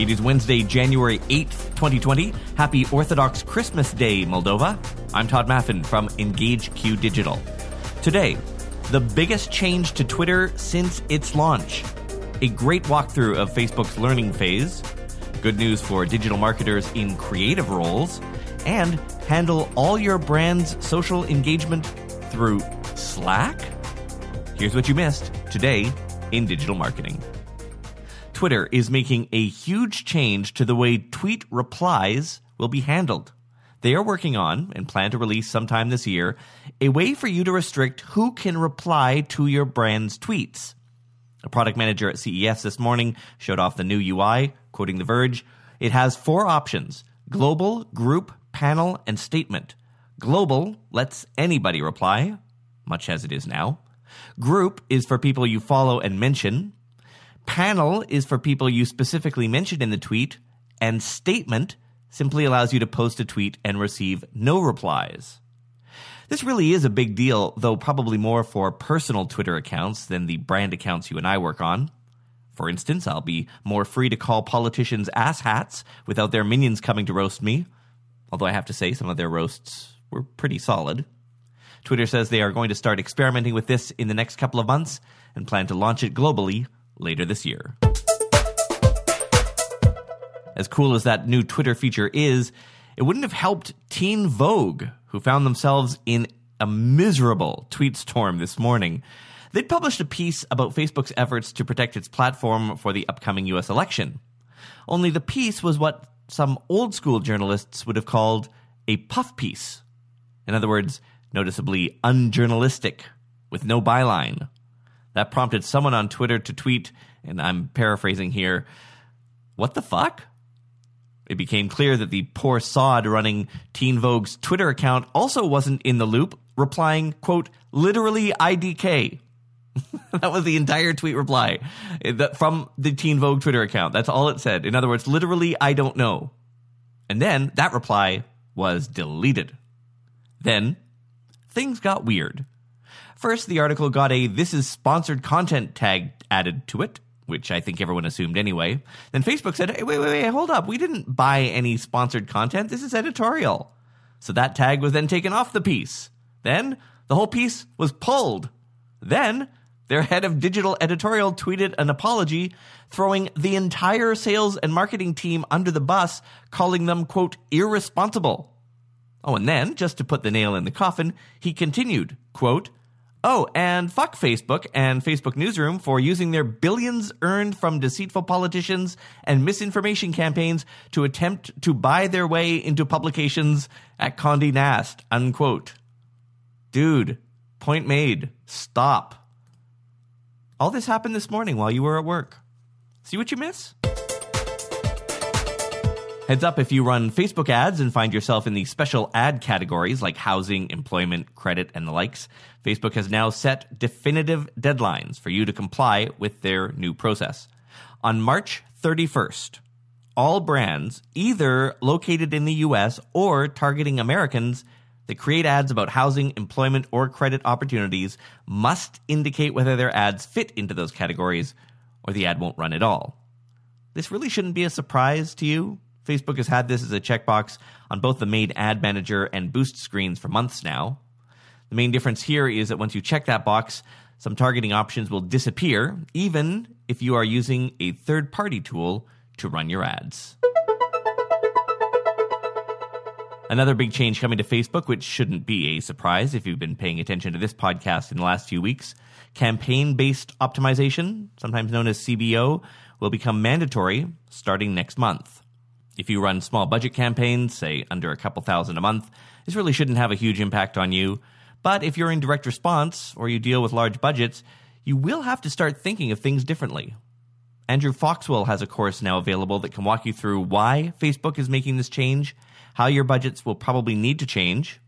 It is Wednesday, January 8th, 2020. Happy Orthodox Christmas Day, Moldova. I'm Todd Maffin from EngageQ Digital. Today, the biggest change to Twitter since its launch. A great walkthrough of Facebook's learning phase. Good news for digital marketers in creative roles. And handle all your brand's social engagement through Slack? Here's what you missed today in digital marketing. Twitter is making a huge change to the way tweet replies will be handled. They are working on, and plan to release sometime this year, a way for you to restrict who can reply to your brand's tweets. A product manager at CES this morning showed off the new UI, quoting The Verge. It has four options global, group, panel, and statement. Global lets anybody reply, much as it is now. Group is for people you follow and mention. Panel is for people you specifically mentioned in the tweet, and statement simply allows you to post a tweet and receive no replies. This really is a big deal, though probably more for personal Twitter accounts than the brand accounts you and I work on. For instance, I'll be more free to call politicians asshats without their minions coming to roast me, although I have to say some of their roasts were pretty solid. Twitter says they are going to start experimenting with this in the next couple of months and plan to launch it globally later this year. As cool as that new Twitter feature is, it wouldn't have helped Teen Vogue, who found themselves in a miserable tweet storm this morning. They'd published a piece about Facebook's efforts to protect its platform for the upcoming US election. Only the piece was what some old school journalists would have called a puff piece. In other words, noticeably unjournalistic, with no byline. That prompted someone on Twitter to tweet, and I'm paraphrasing here, What the fuck? It became clear that the poor sod running Teen Vogue's Twitter account also wasn't in the loop, replying, quote, literally IDK. that was the entire tweet reply eh, from the Teen Vogue Twitter account. That's all it said. In other words, literally, I don't know. And then that reply was deleted. Then things got weird. First, the article got a This is sponsored content tag added to it, which I think everyone assumed anyway. Then Facebook said, hey, wait, wait, wait, hold up. We didn't buy any sponsored content. This is editorial. So that tag was then taken off the piece. Then the whole piece was pulled. Then their head of digital editorial tweeted an apology, throwing the entire sales and marketing team under the bus, calling them, quote, irresponsible. Oh, and then, just to put the nail in the coffin, he continued, quote, Oh, and fuck Facebook and Facebook Newsroom for using their billions earned from deceitful politicians and misinformation campaigns to attempt to buy their way into publications at Condé Nast, unquote. Dude, point made. Stop. All this happened this morning while you were at work. See what you miss? Heads up if you run Facebook ads and find yourself in the special ad categories like housing, employment, credit, and the likes. Facebook has now set definitive deadlines for you to comply with their new process. On March 31st, all brands, either located in the US or targeting Americans, that create ads about housing, employment, or credit opportunities must indicate whether their ads fit into those categories or the ad won't run at all. This really shouldn't be a surprise to you Facebook has had this as a checkbox on both the main ad manager and boost screens for months now. The main difference here is that once you check that box, some targeting options will disappear, even if you are using a third party tool to run your ads. Another big change coming to Facebook, which shouldn't be a surprise if you've been paying attention to this podcast in the last few weeks campaign based optimization, sometimes known as CBO, will become mandatory starting next month. If you run small budget campaigns, say under a couple thousand a month, this really shouldn't have a huge impact on you. But if you're in direct response or you deal with large budgets, you will have to start thinking of things differently. Andrew Foxwell has a course now available that can walk you through why Facebook is making this change, how your budgets will probably need to change,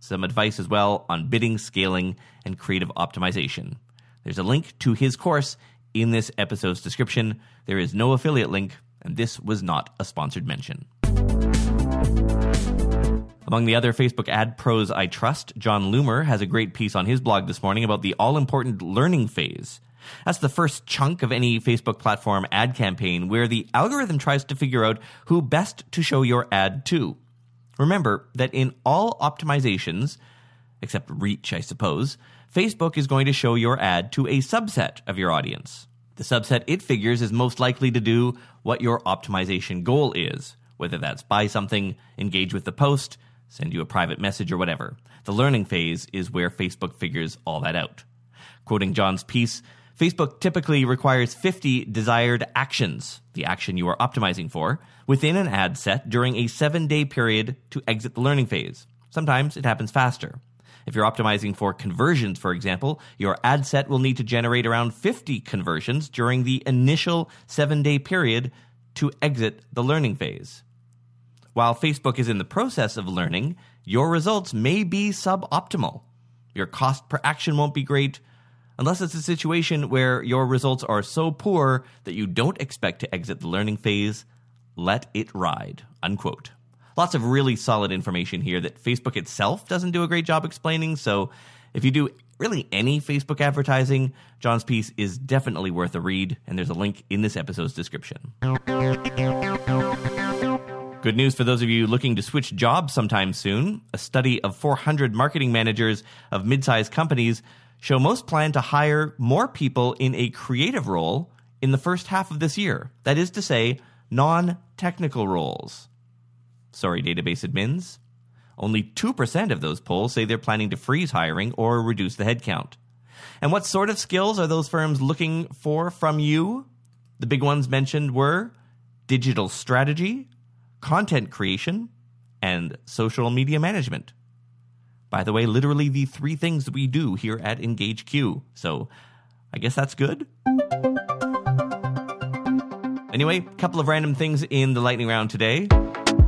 some advice as well on bidding, scaling, and creative optimization. There's a link to his course in this episode's description. There is no affiliate link, and this was not a sponsored mention. Among the other Facebook ad pros I trust, Jon Loomer has a great piece on his blog this morning about the all important learning phase. That's the first chunk of any Facebook platform ad campaign where the algorithm tries to figure out who best to show your ad to. Remember that in all optimizations, except reach, I suppose, Facebook is going to show your ad to a subset of your audience. The subset it figures is most likely to do what your optimization goal is, whether that's buy something, engage with the post, send you a private message, or whatever. The learning phase is where Facebook figures all that out. Quoting Jon's piece, Facebook typically requires 50 desired actions, the action you are optimizing for, within an ad set during a seven day period to exit the learning phase. Sometimes it happens faster. If you're optimizing for conversions, for example, your ad set will need to generate around 50 conversions during the initial seven day period to exit the learning phase. While Facebook is in the process of learning, your results may be suboptimal. Your cost per action won't be great, unless it's a situation where your results are so poor that you don't expect to exit the learning phase, let it ride. Unquote. Lots of really solid information here that Facebook itself doesn't do a great job explaining. So if you do really any Facebook advertising, Jon's piece is definitely worth a read, and there's a link in this episode's description. Good news for those of you looking to switch jobs sometime soon. A study of 400 marketing managers of mid sized companies show most plan to hire more people in a creative role in the first half of this year. That is to say, non technical roles. Sorry, database admins. Only 2% of those polls say they're planning to freeze hiring or reduce the headcount. And what sort of skills are those firms looking for from you? The big ones mentioned were digital strategy, content creation, and social media management. By the way, literally the three things we do here at Engage Q. So I guess that's good. Anyway, a couple of random things in the lightning round today.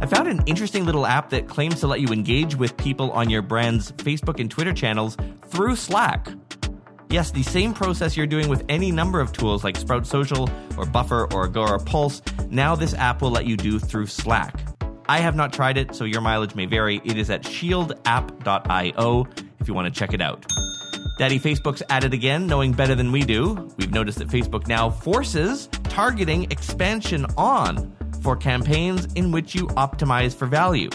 I found an interesting little app that claims to let you engage with people on your brand's Facebook and Twitter channels through Slack. Yes, the same process you're doing with any number of tools like Sprout Social or Buffer or Agora Pulse, now this app will let you do through Slack. I have not tried it, so your mileage may vary. It is at shieldapp.io if you want to check it out. Daddy Facebook's at it again, knowing better than we do. We've noticed that Facebook now forces targeting expansion on for campaigns in which you optimize for value.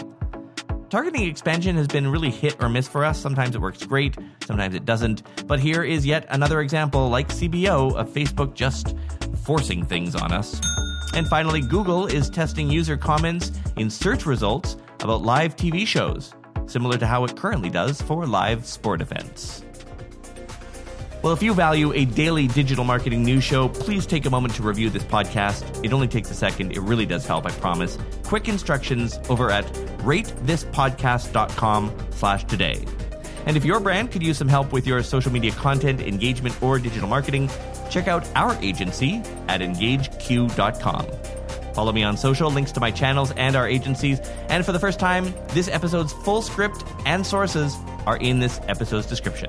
Targeting expansion has been really hit or miss for us. Sometimes it works great, sometimes it doesn't. But here is yet another example, like CBO, of Facebook just forcing things on us. And finally, Google is testing user comments in search results about live TV shows, similar to how it currently does for live sport events. Well, if you value a daily digital marketing news show, please take a moment to review this podcast. It only takes a second. It really does help, I promise. Quick instructions over at ratethispodcast.com slash today. And if your brand could use some help with your social media content, engagement, or digital marketing, check out our agency at engageq.com. Follow me on social, links to my channels and our agencies. And for the first time, this episode's full script and sources are in this episode's description.